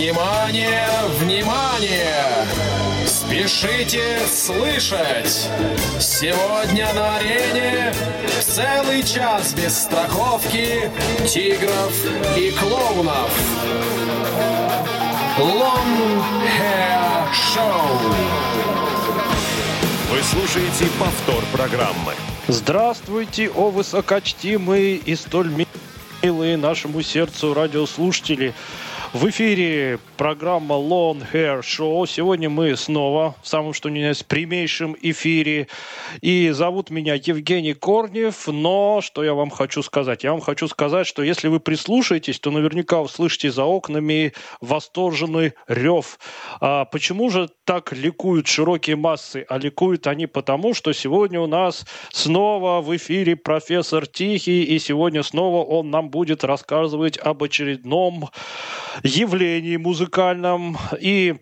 Внимание, внимание! Спешите слышать! Сегодня на арене целый час без страховки тигров и клоунов. Long Hair Show. Вы слушаете повтор программы. Здравствуйте, о высокочтимые и столь милые нашему сердцу радиослушатели. В эфире программа Long Hair Show. Сегодня мы снова в самом что ни на есть прямейшем эфире. И зовут меня Евгений Корнев. Но что я вам хочу сказать? Я вам хочу сказать, что если вы прислушаетесь, то наверняка услышите за окнами восторженный рев. А почему же так ликуют широкие массы? А ликуют они потому, что сегодня у нас снова в эфире профессор Тихий, и сегодня снова он нам будет рассказывать об очередном явлении музыкальном. И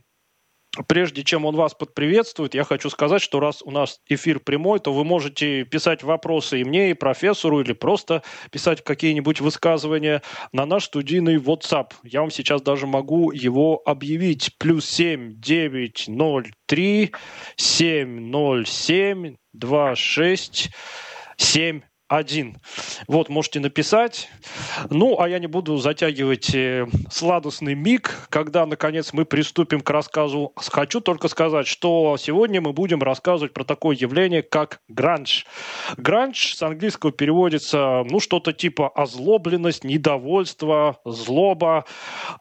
Прежде чем он вас подприветствует, я хочу сказать, что раз у нас эфир прямой, то вы можете писать вопросы и мне, и профессору, или просто писать какие-нибудь высказывания на наш студийный WhatsApp. Я вам сейчас даже могу его объявить. Плюс семь девять ноль три семь ноль семь два шесть семь один. Вот, можете написать. Ну, а я не буду затягивать э, сладостный миг, когда, наконец, мы приступим к рассказу. Хочу только сказать, что сегодня мы будем рассказывать про такое явление, как гранж. Гранж с английского переводится, ну, что-то типа озлобленность, недовольство, злоба.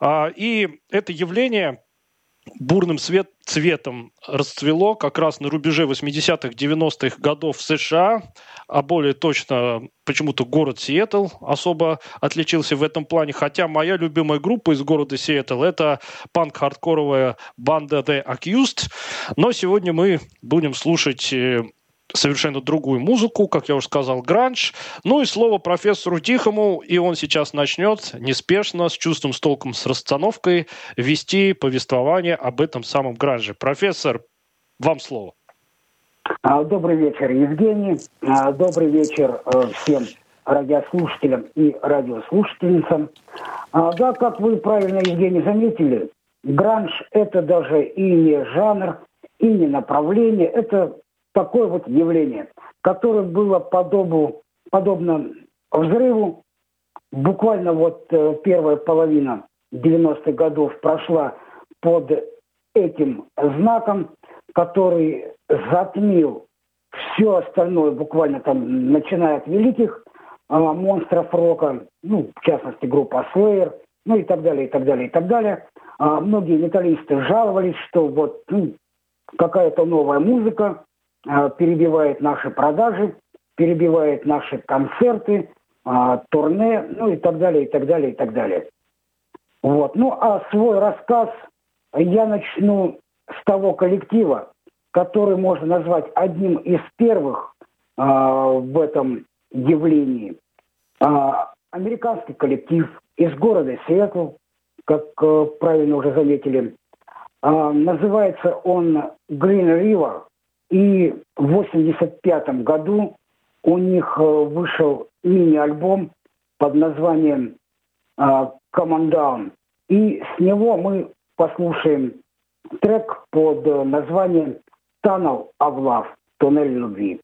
А, и это явление бурным свет, цветом расцвело как раз на рубеже 80-х, 90-х годов в США, а более точно почему-то город Сиэтл особо отличился в этом плане, хотя моя любимая группа из города Сиэтл – это панк-хардкоровая банда The Accused, но сегодня мы будем слушать э, совершенно другую музыку, как я уже сказал, гранж. Ну и слово профессору Тихому, и он сейчас начнет неспешно, с чувством, с толком, с расстановкой вести повествование об этом самом гранже. Профессор, вам слово. А, добрый вечер, Евгений. А, добрый вечер э, всем радиослушателям и радиослушательницам. А, да, как вы правильно, Евгений, заметили, гранж – это даже и не жанр, и не направление, это такое вот явление, которое было подобу, подобно взрыву. Буквально вот э, первая половина 90-х годов прошла под этим знаком, который затмил все остальное, буквально там, начиная от великих э, монстров рока, ну, в частности, группа Slayer, ну и так далее, и так далее, и так далее. А многие металлисты жаловались, что вот ну, какая-то новая музыка, перебивает наши продажи, перебивает наши концерты, э, турне, ну и так далее, и так далее, и так далее. Вот. Ну, а свой рассказ я начну с того коллектива, который можно назвать одним из первых э, в этом явлении. Э, американский коллектив из города Сиэтл, как э, правильно уже заметили. Э, называется он Green River. И в 1985 году у них э, вышел мини-альбом под названием э, Come on Down. И с него мы послушаем трек под э, названием Tunnel of Love, туннель любви.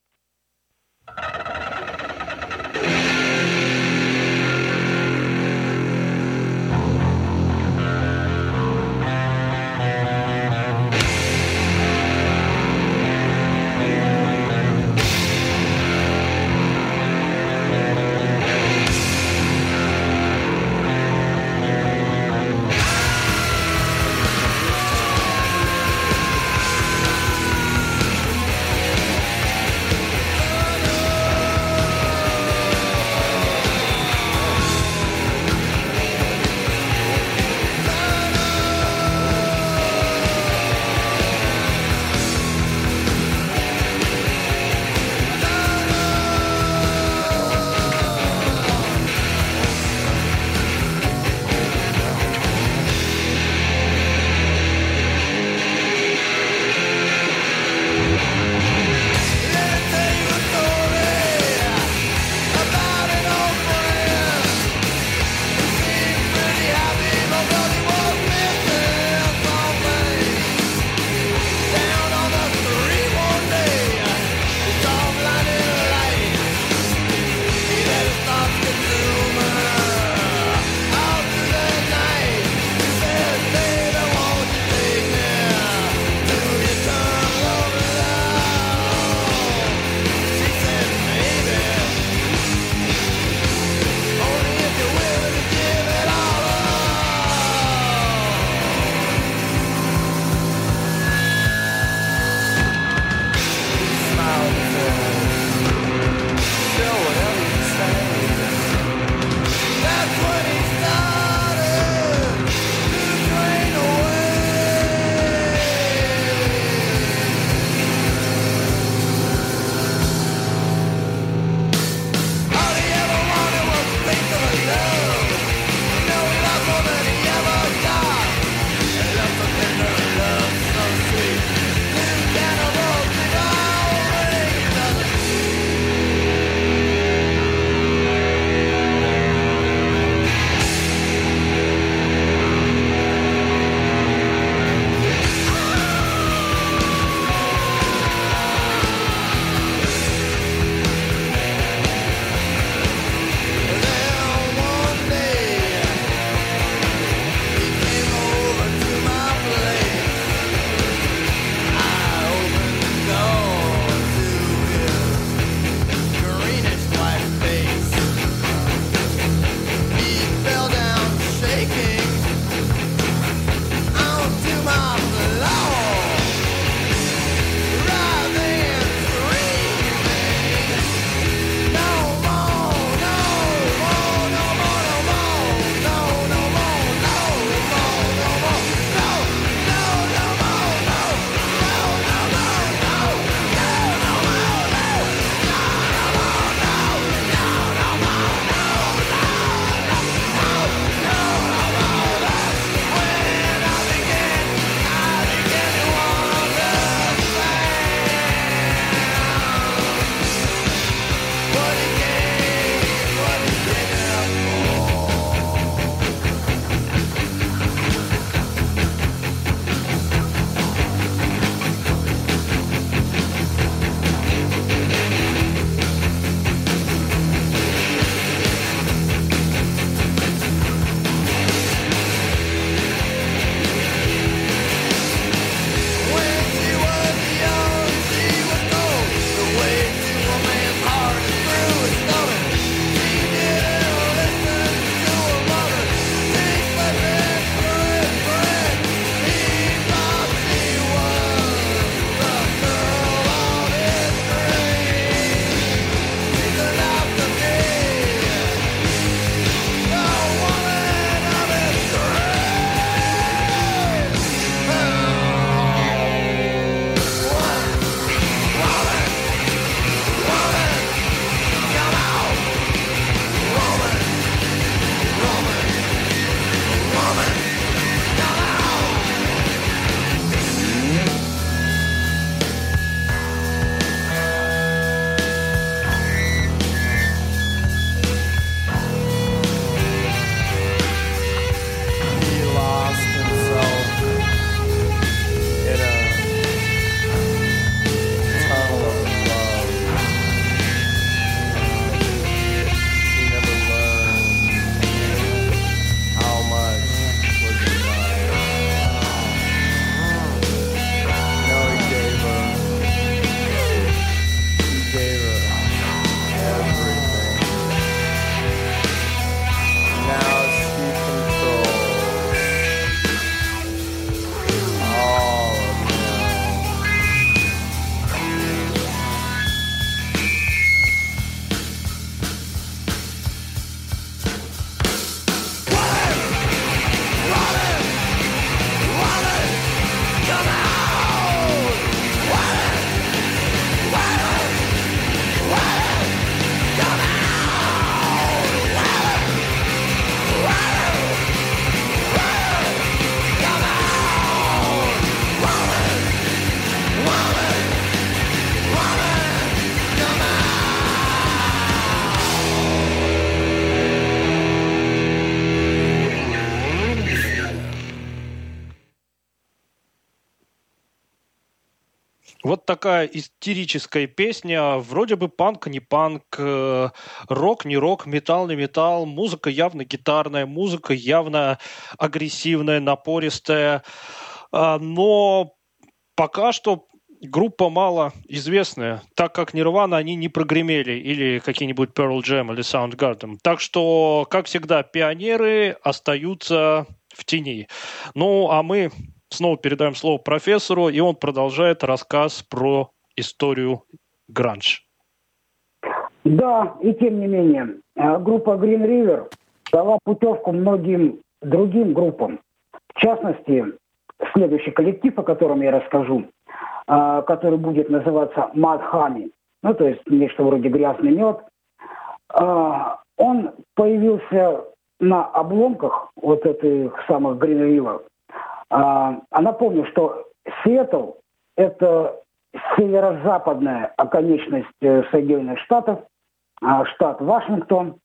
Вот такая истерическая песня, вроде бы панк, не панк, э, рок, не рок, металл, не металл, музыка явно гитарная, музыка явно агрессивная, напористая, а, но пока что группа мало известная, так как Нирвана они не прогремели, или какие-нибудь Pearl Jam или Soundgarden. Так что, как всегда, пионеры остаются в тени. Ну, а мы снова передаем слово профессору, и он продолжает рассказ про историю гранж. Да, и тем не менее, э, группа Green River дала путевку многим другим группам. В частности, следующий коллектив, о котором я расскажу, э, который будет называться Мадхами, ну, то есть нечто вроде грязный мед, э, он появился на обломках вот этих самых River а, а напомню, что Сиэтл – это северо-западная оконечность э, Соединенных Штатов, а, штат Вашингтон.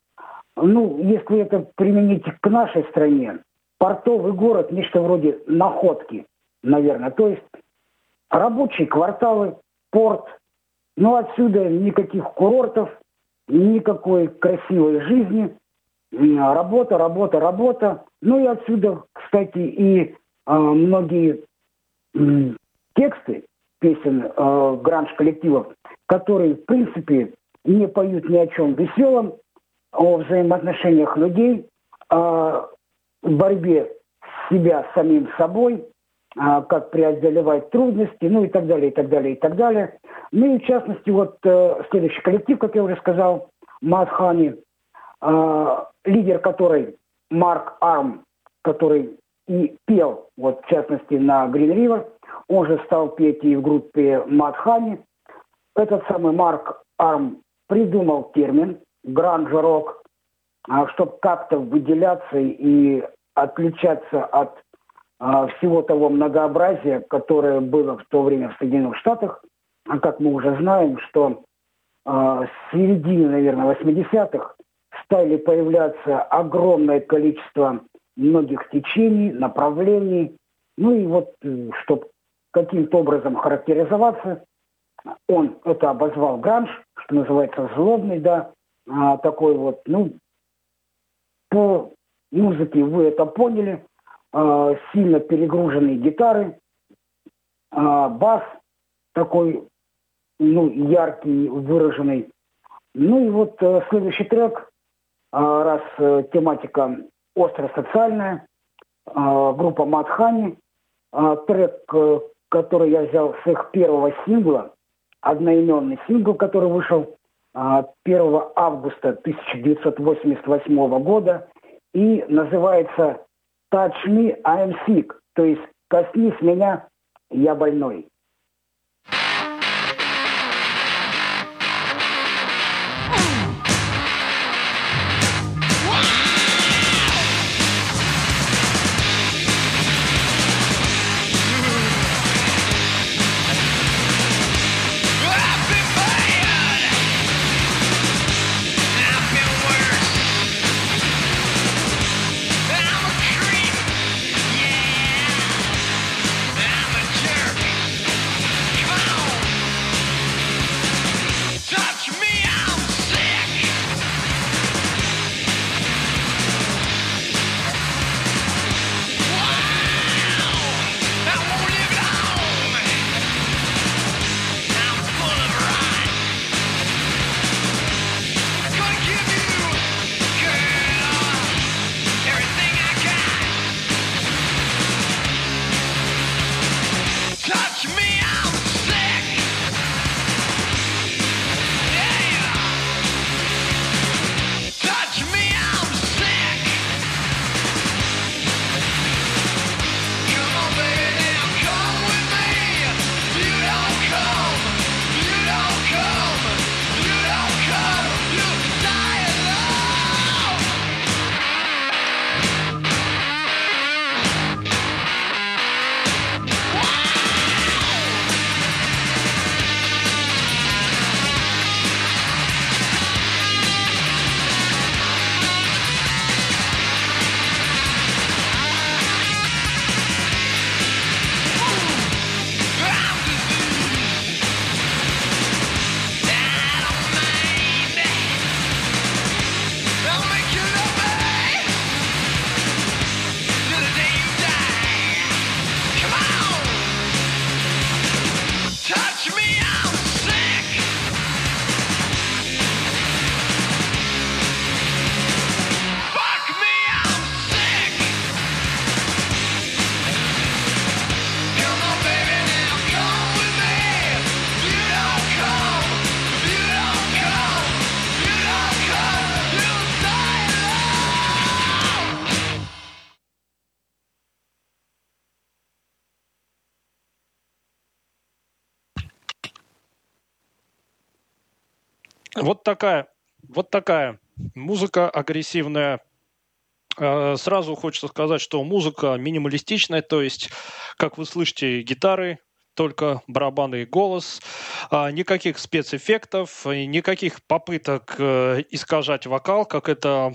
Ну, если это применить к нашей стране, портовый город, нечто вроде находки, наверное. То есть рабочие кварталы, порт. Ну, отсюда никаких курортов, никакой красивой жизни. Работа, работа, работа. Ну и отсюда, кстати, и многие тексты песен э, гранж-коллективов, которые, в принципе, не поют ни о чем веселом, о взаимоотношениях людей, о борьбе себя с самим собой, а, как преодолевать трудности, ну и так далее, и так далее, и так далее. Ну и в частности, вот э, следующий коллектив, как я уже сказал, Мадхани, лидер которой Марк Арм, который и пел, вот в частности на Green River. Он же стал петь и в группе Мадхани. Этот самый Марк Арм придумал термин гранж-рок, а, чтобы как-то выделяться и отличаться от а, всего того многообразия, которое было в то время в Соединенных Штатах. А как мы уже знаем, что а, с середины, наверное, 80-х стали появляться огромное количество многих течений, направлений. Ну и вот, э, чтобы каким-то образом характеризоваться, он это обозвал гранж, что называется злобный, да, а, такой вот, ну, по музыке вы это поняли, а, сильно перегруженные гитары, а, бас такой, ну, яркий, выраженный. Ну и вот а, следующий трек, раз а, тематика остро-социальная, э, группа Матхани, э, трек, э, который я взял с их первого сингла, одноименный сингл, который вышел 1 августа 1988 года и называется «Touch me, I am sick», то есть «Коснись меня, я больной». Вот такая, вот такая музыка агрессивная. Э, сразу хочется сказать, что музыка минималистичная, то есть, как вы слышите, гитары, только барабаны и голос, а, никаких спецэффектов, никаких попыток э, искажать вокал, как это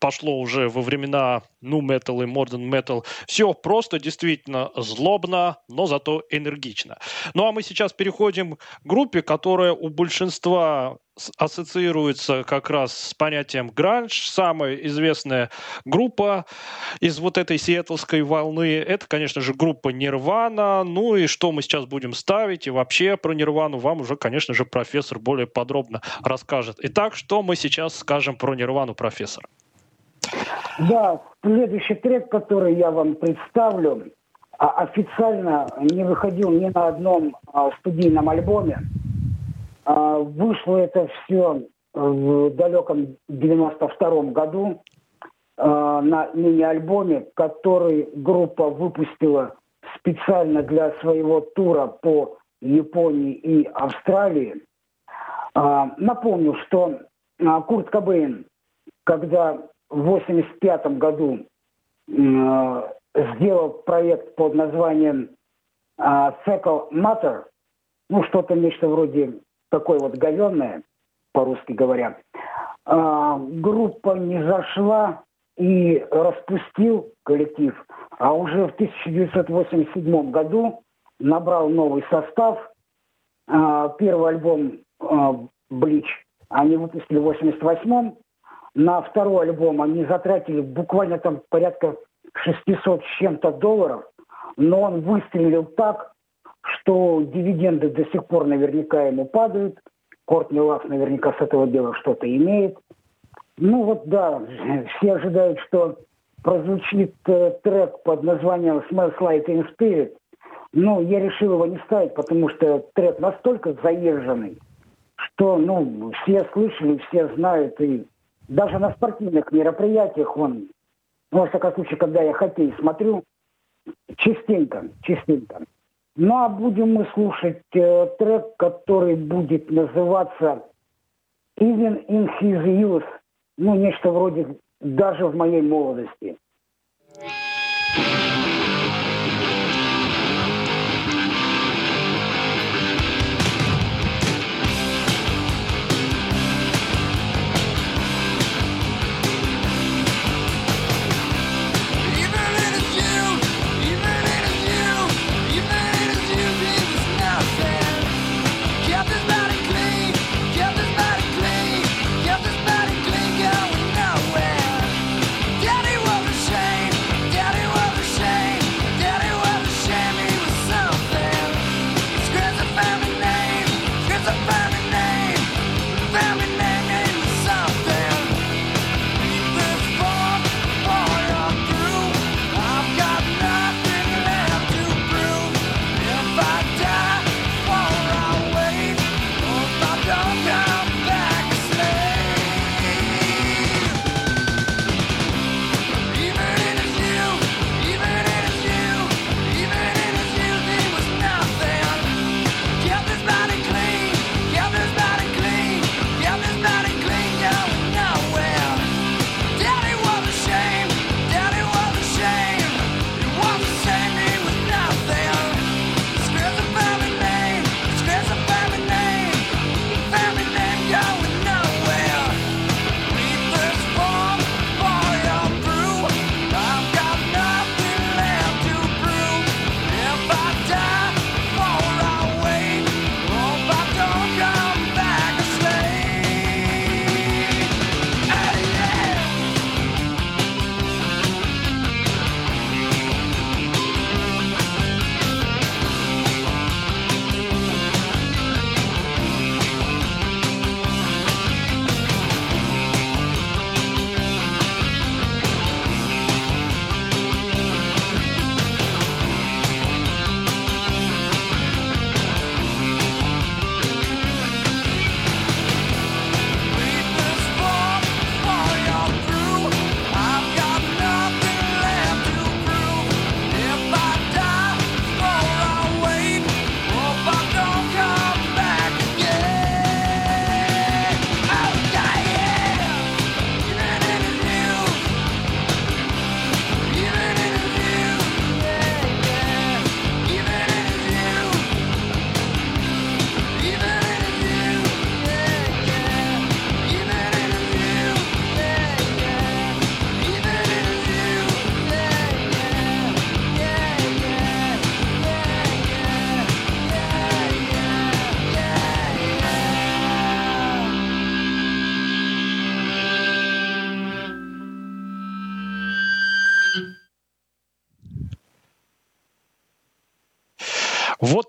пошло уже во времена ну metal и modern metal. Все просто действительно злобно, но зато энергично. Ну а мы сейчас переходим к группе, которая у большинства ассоциируется как раз с понятием гранж. Самая известная группа из вот этой сиэтлской волны, это, конечно же, группа Нирвана. Ну и что мы сейчас будем ставить, и вообще про Нирвану вам уже, конечно же, профессор более подробно расскажет. Итак, что мы сейчас скажем про Нирвану, профессор? Да, следующий трек, который я вам представлю, а, официально не выходил ни на одном а, студийном альбоме. А, вышло это все в далеком 92 году на мини-альбоме, который группа выпустила специально для своего тура по Японии и Австралии. Напомню, что Курт Кобейн, когда в 1985 году э, сделал проект под названием Fecal Matter, ну, что-то нечто вроде такое вот говенное, по-русски говоря. Э, группа не зашла и распустил коллектив, а уже в 1987 году набрал новый состав. Э, первый альбом э, «Блич» они выпустили в 1988 на второй альбом они затратили буквально там порядка 600 с чем-то долларов, но он выстрелил так, что дивиденды до сих пор наверняка ему падают. Кортни Лав наверняка с этого дела что-то имеет. Ну вот да, все ожидают, что прозвучит э, трек под названием Smells Like in Spirit. Но я решил его не ставить, потому что трек настолько заезженный, что ну, все слышали, все знают, и даже на спортивных мероприятиях он, ну, во всяком случае, когда я хоккей смотрю, частенько, частенько. Ну, а будем мы слушать э, трек, который будет называться «Even in his youth», ну, нечто вроде «Даже в моей молодости».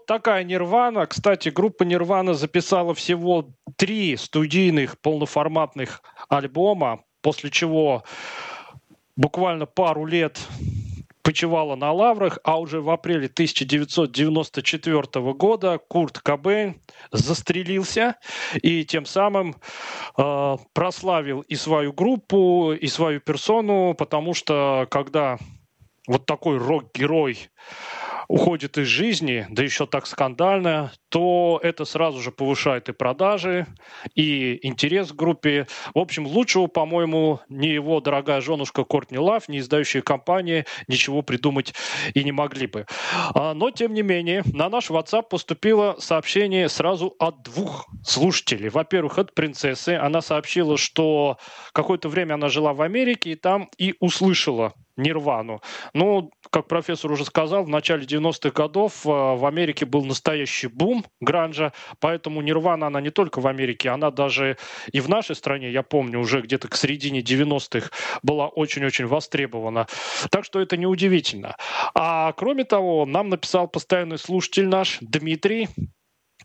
Такая Нирвана. Кстати, группа Нирвана записала всего три студийных полноформатных альбома, после чего буквально пару лет почивала на лаврах, а уже в апреле 1994 года Курт Кобейн застрелился и тем самым э, прославил и свою группу, и свою персону, потому что когда вот такой рок-герой уходит из жизни, да еще так скандально, то это сразу же повышает и продажи, и интерес к группе. В общем, лучшего, по-моему, ни его дорогая женушка Кортни Лав, ни издающие компании ничего придумать и не могли бы. А, но, тем не менее, на наш WhatsApp поступило сообщение сразу от двух слушателей. Во-первых, от принцессы. Она сообщила, что какое-то время она жила в Америке и там и услышала Нирвану. Ну, как профессор уже сказал, в начале 90-х годов э, в Америке был настоящий бум гранжа, поэтому Нирвана, она не только в Америке, она даже и в нашей стране, я помню, уже где-то к середине 90-х была очень-очень востребована. Так что это неудивительно. А кроме того, нам написал постоянный слушатель наш Дмитрий,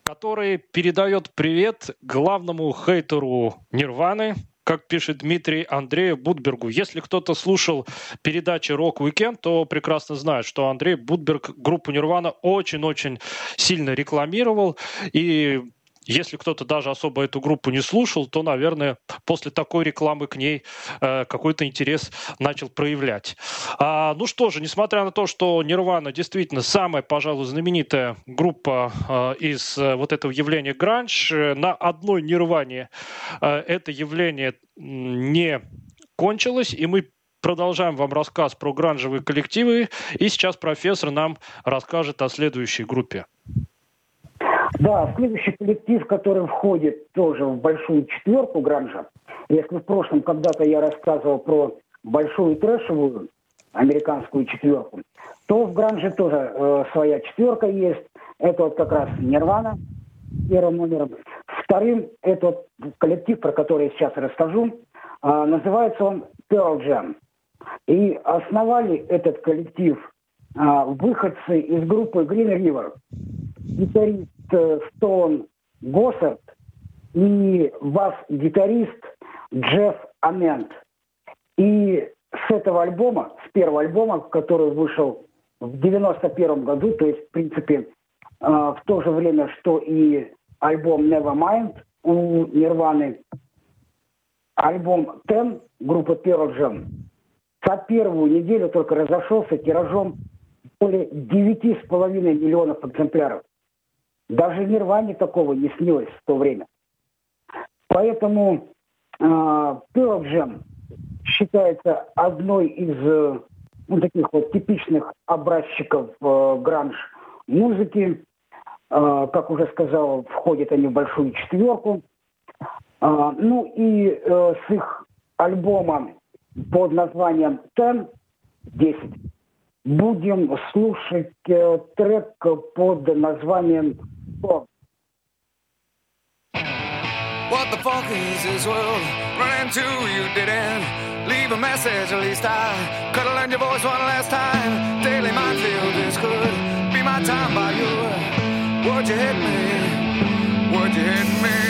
который передает привет главному хейтеру Нирваны, как пишет Дмитрий Андреев Будбергу. Если кто-то слушал передачи «Рок Уикенд», то прекрасно знает, что Андрей Будберг группу «Нирвана» очень-очень сильно рекламировал. И если кто-то даже особо эту группу не слушал, то, наверное, после такой рекламы к ней э, какой-то интерес начал проявлять. А, ну что же, несмотря на то, что Нирвана действительно самая, пожалуй, знаменитая группа э, из э, вот этого явления гранж, э, на одной Нирване э, это явление не кончилось, и мы продолжаем вам рассказ про гранжевые коллективы. И сейчас профессор нам расскажет о следующей группе. Да, следующий коллектив, который входит тоже в большую четверку гранжа. Если в прошлом когда-то я рассказывал про большую трэшевую американскую четверку, то в гранже тоже э, своя четверка есть. Это вот как раз Нирвана первым номером. Вторым это вот коллектив, про который я сейчас расскажу. Э, называется он Pearl Jam. И основали этот коллектив э, выходцы из группы Green River. Гитарист Стоун Госсард и бас-гитарист Джефф Амент. И с этого альбома, с первого альбома, который вышел в 91 году, то есть, в принципе, э, в то же время, что и альбом Nevermind у Нирваны, альбом Ten группы Pearl Jam за первую неделю только разошелся тиражом более 9,5 миллионов экземпляров. Даже Нирване такого не снилось в то время. Поэтому э, Pearl Jam считается одной из э, ну, таких вот типичных образчиков э, гранж музыки. Э, как уже сказал, входят они в большую четверку. Э, ну и э, с их альбомом под названием Ten 10 будем слушать э, трек под названием What the fuck is this world running to? You didn't leave a message, at least I could have learned your voice one last time. Daily minefield, this good. be my time by you. Would you hit me? Would you hit me?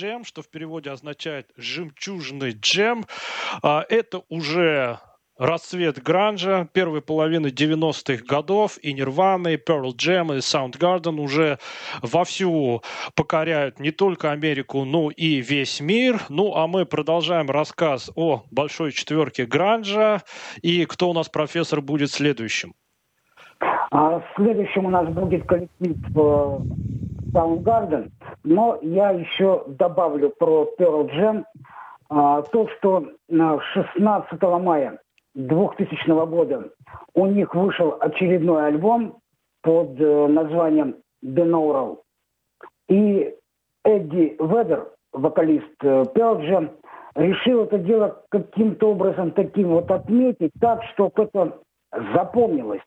Jam, что в переводе означает «жемчужный джем». А, это уже расцвет гранжа первой половины 90-х годов, и Нирвана, и Pearl Jam, и Soundgarden уже вовсю покоряют не только Америку, но и весь мир. Ну, а мы продолжаем рассказ о большой четверке гранжа. И кто у нас профессор будет следующим? А следующим у нас будет коллектив э, Soundgarden, но я еще добавлю про Pearl Jam. А, то, что 16 мая 2000 года у них вышел очередной альбом под э, названием Binaural. И Эдди Ведер, вокалист э, Pearl Jam, решил это дело каким-то образом таким вот отметить, так, чтобы это запомнилось.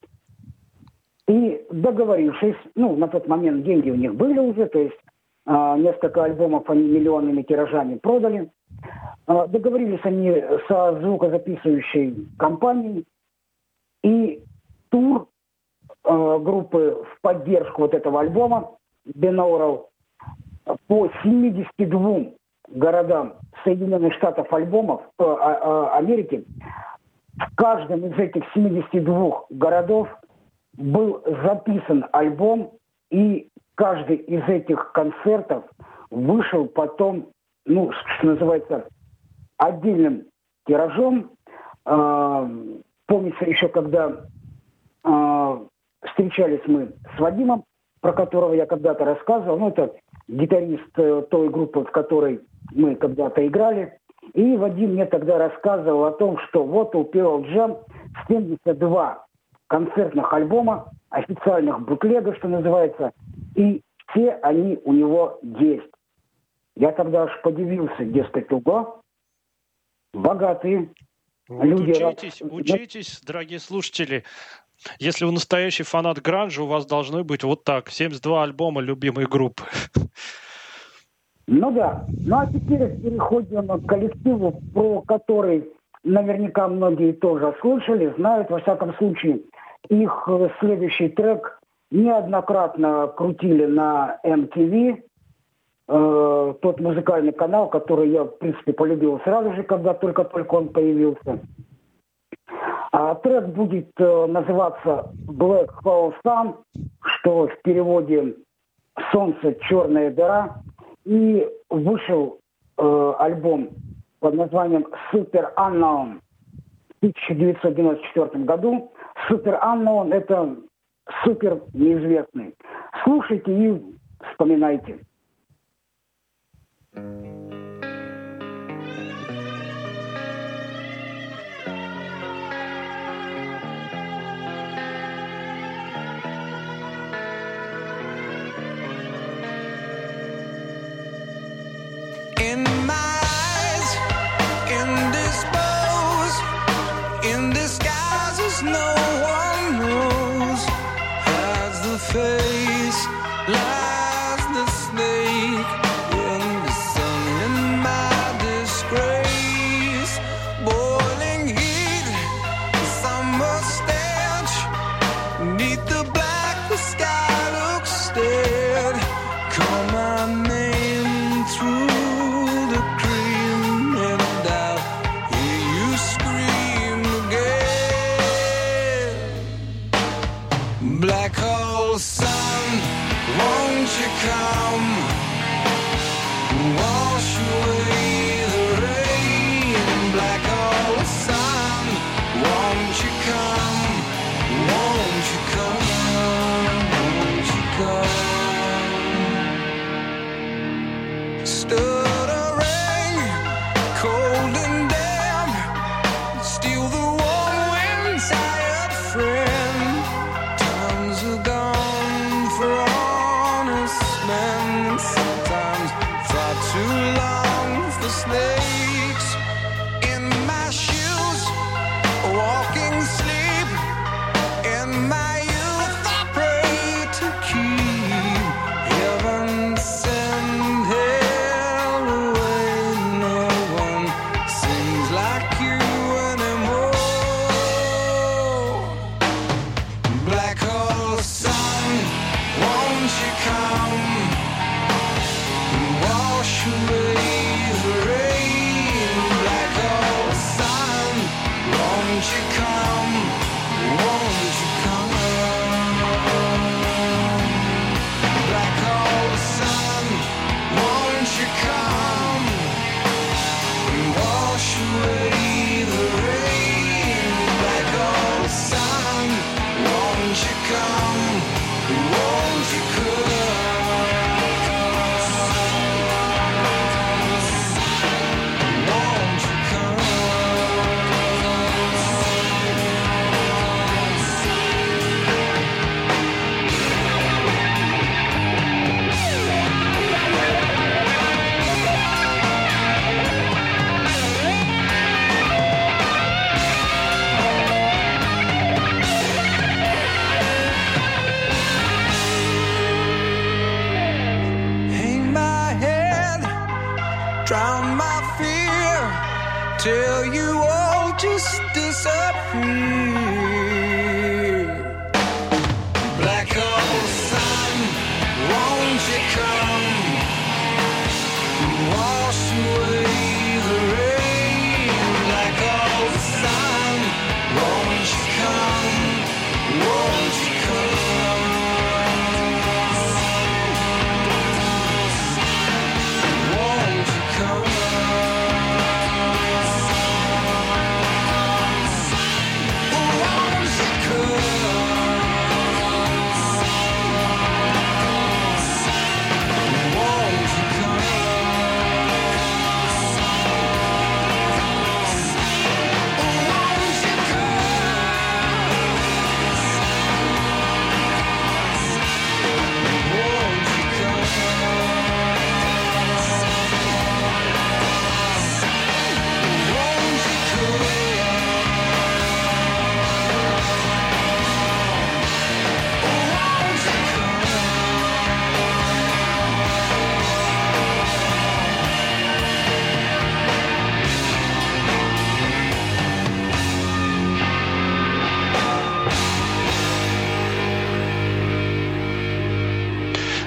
И договорившись, ну, на тот момент деньги у них были уже, то есть э, несколько альбомов они миллионными тиражами продали. Э, договорились они со звукозаписывающей компанией, и тур э, группы в поддержку вот этого альбома Binaural по 72 городам Соединенных Штатов альбомов э, э, Америки. В каждом из этих 72 городов был записан альбом, и каждый из этих концертов вышел потом, ну, что называется, отдельным тиражом. Э, помнится еще, когда э, встречались мы с Вадимом, про которого я когда-то рассказывал, ну, это гитарист э, той группы, в которой мы когда-то играли. И Вадим мне тогда рассказывал о том, что вот у Pearl Jam 72 концертных альбома, официальных буклегов, что называется, и все они у него есть. Я тогда аж подивился, дескать, ого, богатые вот люди. Учитесь, учитесь, дорогие слушатели. Если вы настоящий фанат гранжа, у вас должны быть вот так, 72 альбома любимой группы. Ну да. Ну а теперь переходим к коллективу, про который наверняка многие тоже слышали, знают, во всяком случае, их э, следующий трек неоднократно крутили на MTV, э, тот музыкальный канал, который я, в принципе, полюбил сразу же, когда только-только он появился. А трек будет э, называться Black Hole Sun, что в переводе «Солнце, черная дыра». И вышел э, альбом под названием Super Unknown в 1994 году. Super Unknown – это супер неизвестный. Слушайте и вспоминайте. just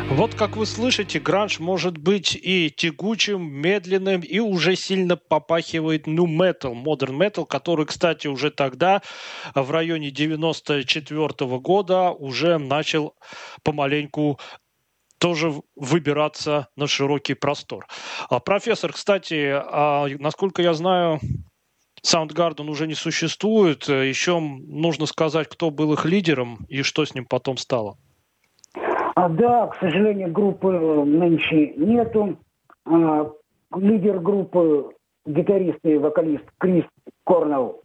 Вот как вы слышите, гранж может быть и тягучим, медленным, и уже сильно попахивает ну metal, modern metal, который, кстати, уже тогда, в районе 94 года, уже начал помаленьку тоже выбираться на широкий простор. А, профессор, кстати, а, насколько я знаю, Soundgarden уже не существует. Еще нужно сказать, кто был их лидером и что с ним потом стало. А, да, к сожалению, группы нынче нету. А, лидер группы, гитарист и вокалист Крис Корнелл,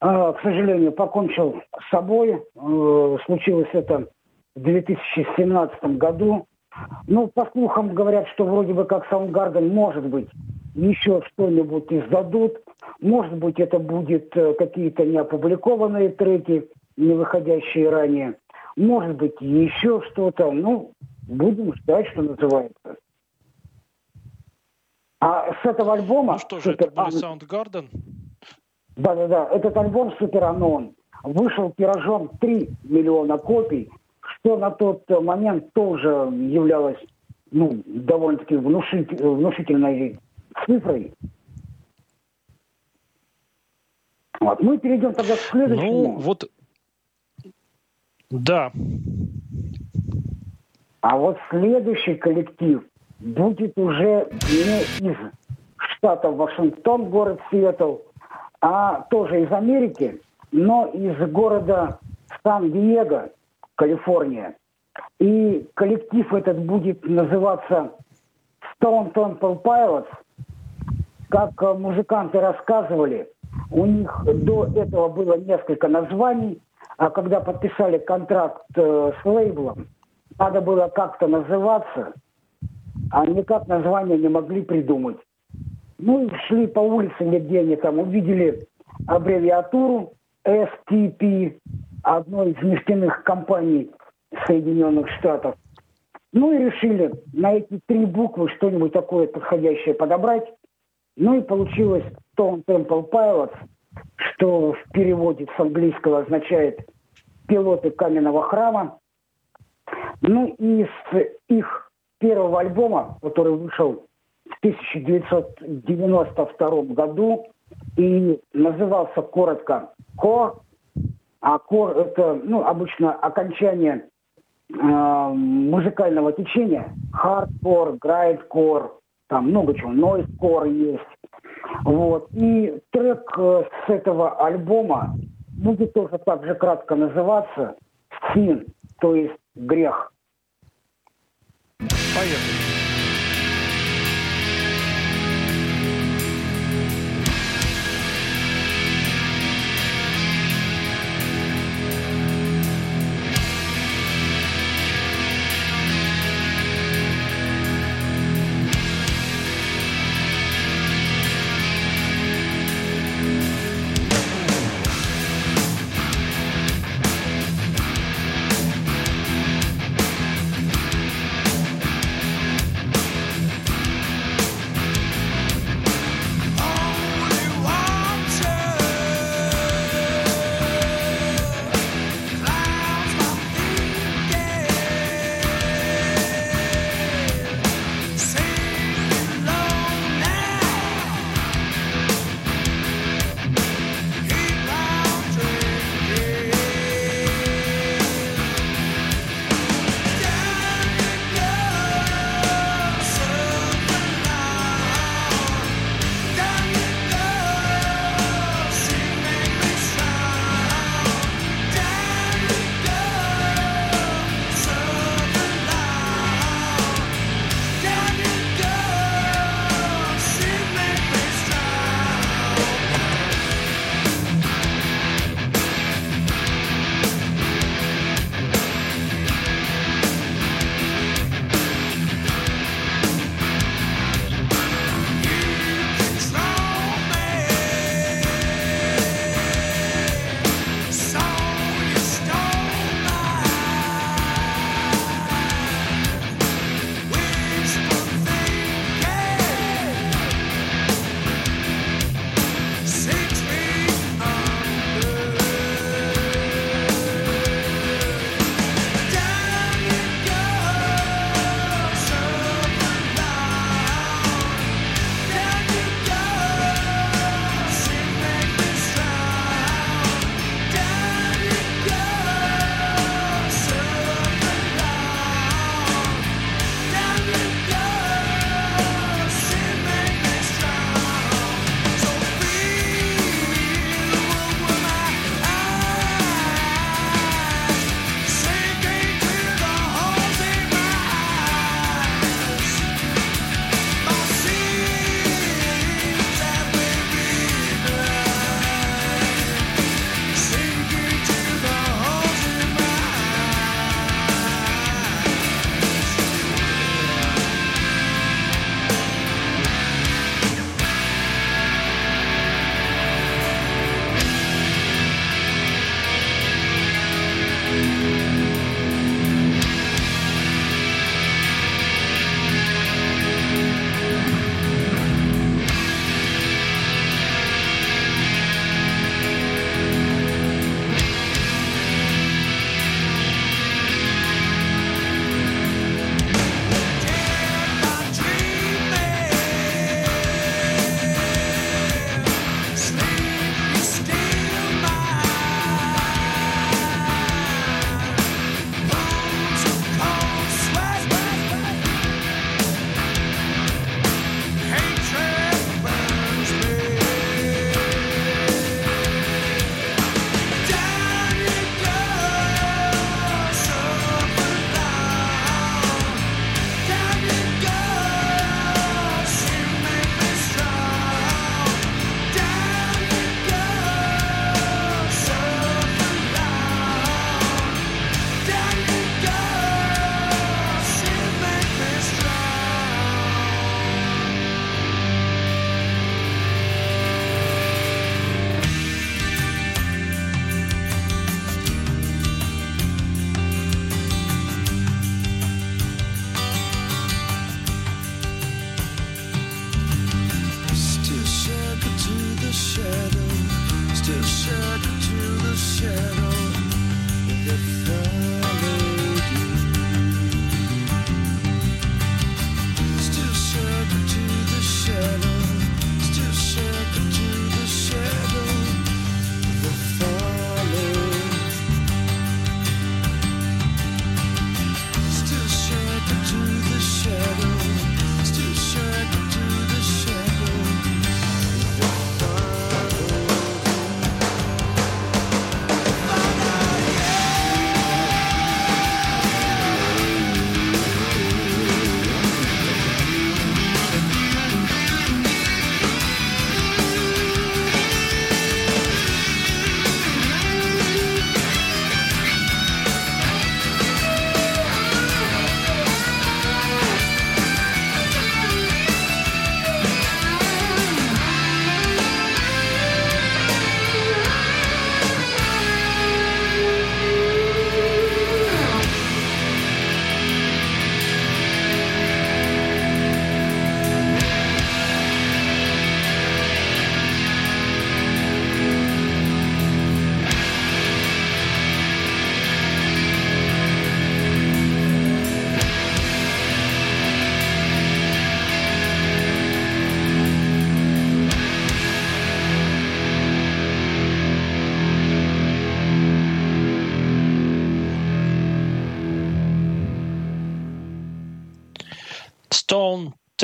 а, к сожалению, покончил с собой. Э, случилось это в 2017 году. Ну, по слухам говорят, что вроде бы как Soundgarden, может быть, еще что-нибудь издадут. Может быть, это будет э, какие-то неопубликованные треки, не выходящие ранее. Может быть, еще что-то. Ну, будем ждать, что называется. А с этого альбома... Ну что же, это были Soundgarden. Да-да-да, этот альбом «Супер Анон» вышел тиражом 3 миллиона копий, что на тот момент тоже являлось ну, довольно-таки внушить, внушительной цифрой. Вот. Мы перейдем тогда к следующему. Ну, вот... Да. А вот следующий коллектив будет уже не из штата Вашингтон, город Сиэтл, а тоже из Америки, но из города Сан-Диего, Калифорния. И коллектив этот будет называться Stone Temple Pilots. Как э, музыканты рассказывали, у них до этого было несколько названий, когда подписали контракт э, с лейблом, надо было как-то называться, а никак название не могли придумать. Ну и шли по улице, где они там увидели аббревиатуру STP, одной из нефтяных компаний Соединенных Штатов. Ну и решили на эти три буквы что-нибудь такое подходящее подобрать. Ну и получилось Stone Temple Pilots, что в переводе с английского означает «пилоты каменного храма». Ну и с их первого альбома, который вышел в 1992 году и назывался коротко «Core», а «Core» — это ну, обычно окончание э, музыкального течения. Хардкор, грайдкор, там много чего, нойскор есть. Вот. И трек э, с этого альбома будет тоже так же кратко называться «Син», то есть «Грех». Поехали.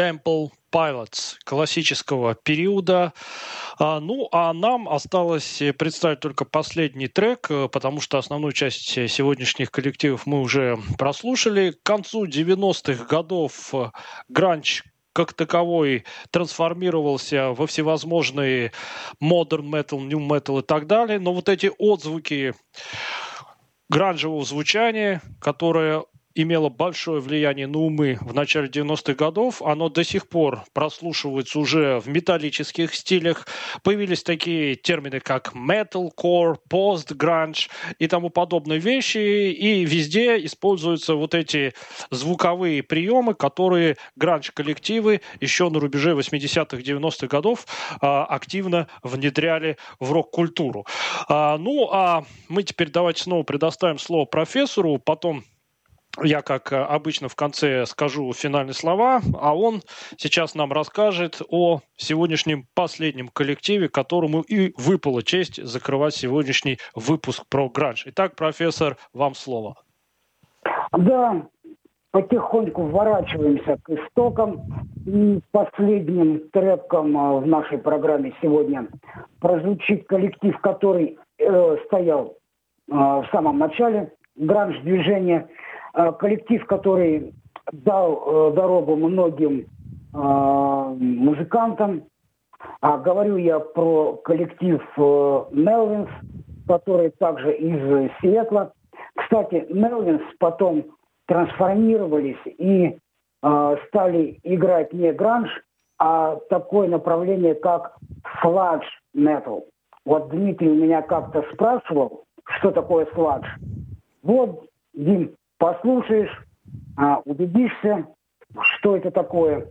Temple Pilots классического периода. А, ну, а нам осталось представить только последний трек, э, потому что основную часть сегодняшних коллективов мы уже прослушали. К концу 90-х годов э, гранч как таковой трансформировался во всевозможные modern metal, new metal и так далее. Но вот эти отзвуки гранжевого звучания, которое имело большое влияние на умы в начале 90-х годов. Оно до сих пор прослушивается уже в металлических стилях. Появились такие термины, как metalcore, post-grunge и тому подобные вещи. И везде используются вот эти звуковые приемы, которые гранж-коллективы еще на рубеже 80-х, 90-х годов а, активно внедряли в рок-культуру. А, ну, а мы теперь давайте снова предоставим слово профессору, потом я, как э, обычно, в конце скажу финальные слова, а он сейчас нам расскажет о сегодняшнем последнем коллективе, которому и выпала честь закрывать сегодняшний выпуск про гранж. Итак, профессор, вам слово. Да, потихоньку вворачиваемся к истокам. И последним треком э, в нашей программе сегодня прозвучит коллектив, который э, стоял э, в самом начале гранж-движения – коллектив, который дал э, дорогу многим э, музыкантам. А говорю я про коллектив Мелвинс, который также из Сиэтла. Кстати, Мелвинс потом трансформировались и стали играть не гранж, а такое направление, как сладж метал. Вот Дмитрий у меня как-то спрашивал, что такое сладж. Вот, Дим, послушаешь, а, убедишься, что это такое.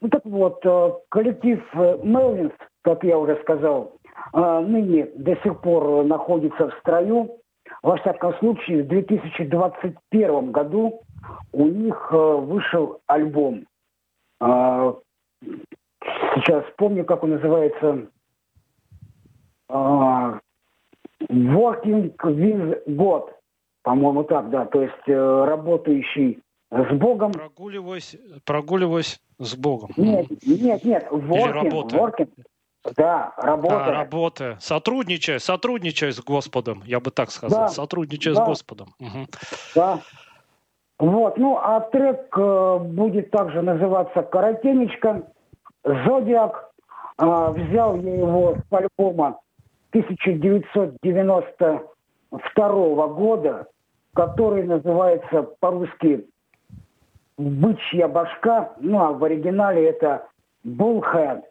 Ну так вот, э, коллектив э, Мелвинс, как я уже сказал, э, ныне до сих пор находится в строю. Во всяком случае, в 2021 году у них вышел альбом. Сейчас помню, как он называется. Working with God. По-моему, так, да. То есть э, работающий с Богом. Прогуливаясь, прогуливаясь с Богом. Нет, нет, нет. Working, working. Да, работа. Да, работа. Сотрудничая, сотрудничая с Господом, я бы так сказал. Да, сотрудничая да. с Господом. Угу. Да. Вот, ну, а трек э, будет также называться «Коротенечко». «Зодиак». Э, взял я его с альбома 1992 года который называется по-русски «Бычья башка», ну а в оригинале это «Bullhead».